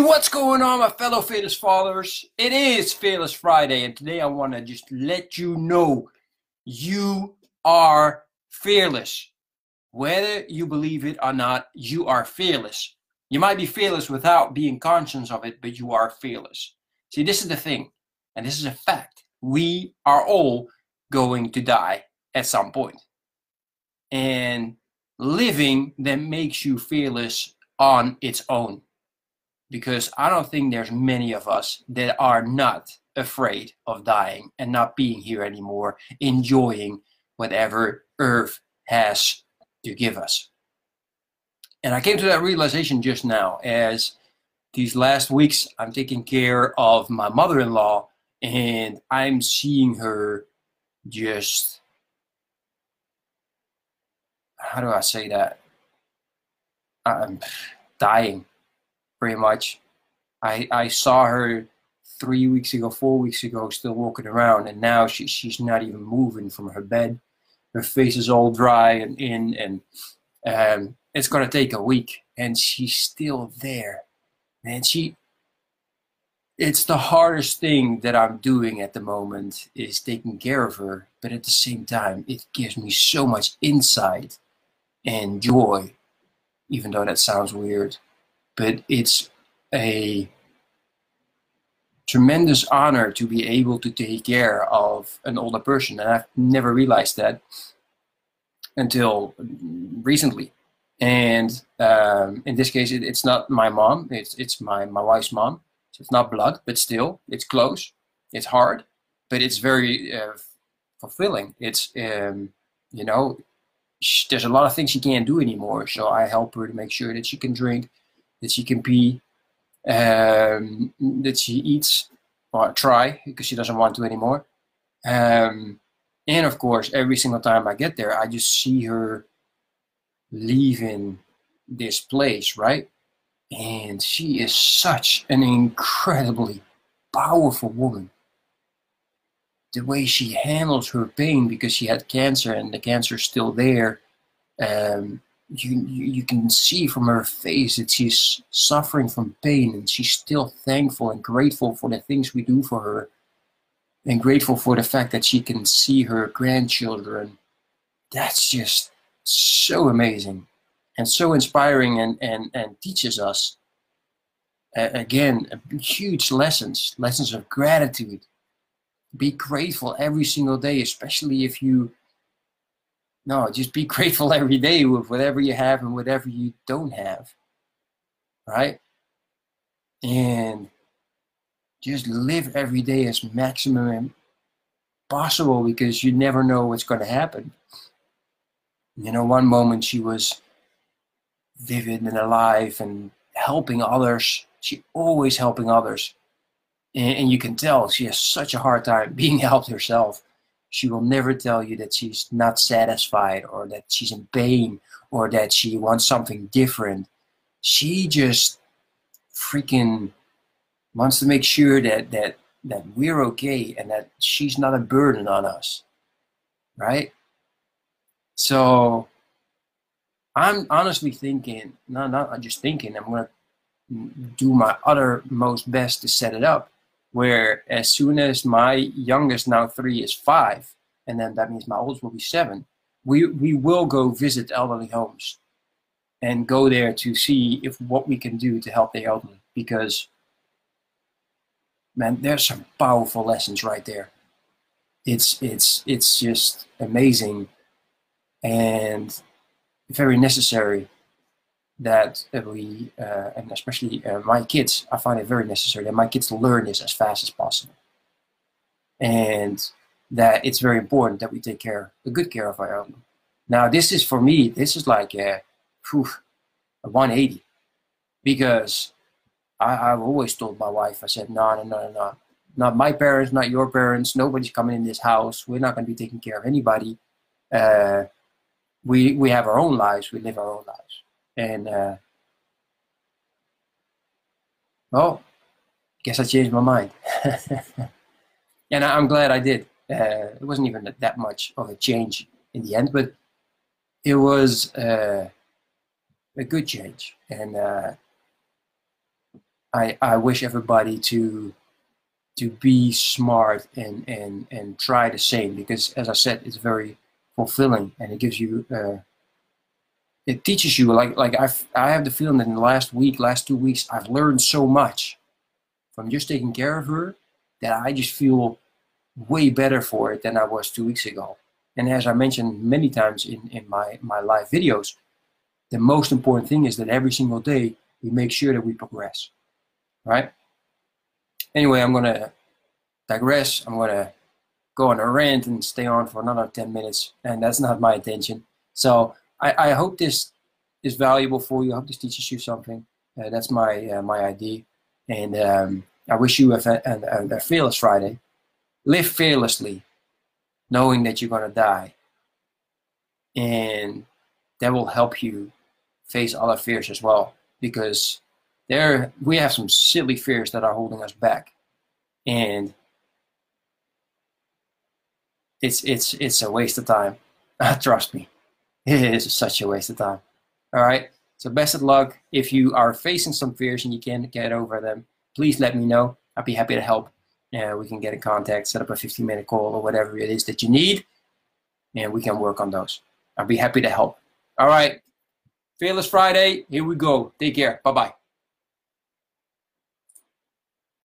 What's going on, my fellow Fearless followers? It is Fearless Friday, and today I want to just let you know you are fearless. Whether you believe it or not, you are fearless. You might be fearless without being conscious of it, but you are fearless. See, this is the thing, and this is a fact. We are all going to die at some point. And living then makes you fearless on its own because I don't think there's many of us that are not afraid of dying and not being here anymore, enjoying whatever Earth has to give us. And I came to that realization just now as these last weeks I'm taking care of my mother in law and I'm seeing her just, how do I say that? I'm dying pretty much. I I saw her three weeks ago, four weeks ago, still walking around, and now she she's not even moving from her bed. Her face is all dry and in, and um, it's gonna take a week, and she's still there. Man, she. It's the hardest thing that I'm doing at the moment is taking care of her, but at the same time, it gives me so much insight and joy, even though that sounds weird but it's a tremendous honor to be able to take care of an older person. And I've never realized that until recently. And um, in this case, it, it's not my mom, it's, it's my, my wife's mom. So it's not blood, but still, it's close. It's hard, but it's very uh, fulfilling. It's, um, you know, there's a lot of things she can't do anymore. So I help her to make sure that she can drink that she can pee, um, that she eats or try because she doesn't want to anymore. Um, and of course, every single time I get there, I just see her leaving this place, right? And she is such an incredibly powerful woman. The way she handles her pain because she had cancer and the cancer is still there. Um, you, you can see from her face that she's suffering from pain and she's still thankful and grateful for the things we do for her and grateful for the fact that she can see her grandchildren. That's just so amazing and so inspiring and, and, and teaches us uh, again huge lessons lessons of gratitude. Be grateful every single day especially if you no, just be grateful every day with whatever you have and whatever you don't have. Right? And just live every day as maximum possible because you never know what's going to happen. You know, one moment she was vivid and alive and helping others. She always helping others. And, and you can tell she has such a hard time being helped herself she will never tell you that she's not satisfied or that she's in pain or that she wants something different. She just freaking wants to make sure that that that we're okay and that she's not a burden on us. Right? So I'm honestly thinking, no, not I'm just thinking, I'm gonna do my uttermost best to set it up where as soon as my youngest now three is five, and then that means my oldest will be seven, we we will go visit elderly homes and go there to see if what we can do to help the elderly because man there's some powerful lessons right there. It's it's it's just amazing and very necessary that we, uh, and especially uh, my kids, I find it very necessary that my kids learn this as fast as possible. And that it's very important that we take care, a good care of our own. Now, this is for me, this is like a, whew, a 180 because I, have always told my wife, I said, no, no, no, no, not my parents, not your parents, nobody's coming in this house. We're not going to be taking care of anybody. Uh, we, we have our own lives, we live our own lives. And uh, oh, guess I changed my mind. and I'm glad I did. Uh, it wasn't even that much of a change in the end, but it was uh, a good change. And uh, I, I wish everybody to to be smart and, and, and try the same because as I said, it's very fulfilling and it gives you uh, it teaches you like like I I have the feeling that in the last week, last two weeks, I've learned so much from just taking care of her that I just feel way better for it than I was two weeks ago. And as I mentioned many times in, in my, my live videos, the most important thing is that every single day we make sure that we progress. Right? Anyway, I'm gonna digress. I'm gonna go on a rant and stay on for another 10 minutes, and that's not my intention. So I, I hope this is valuable for you. I hope this teaches you something. Uh, that's my uh, my idea, and um, I wish you a, a, a fearless Friday. Live fearlessly, knowing that you're gonna die, and that will help you face other fears as well. Because there we have some silly fears that are holding us back, and it's it's it's a waste of time. Trust me. It is such a waste of time. All right. So best of luck. If you are facing some fears and you can't get over them, please let me know. I'd be happy to help. And we can get in contact, set up a 15 minute call or whatever it is that you need. And we can work on those. I'd be happy to help. All right. Fearless Friday. Here we go. Take care. Bye bye.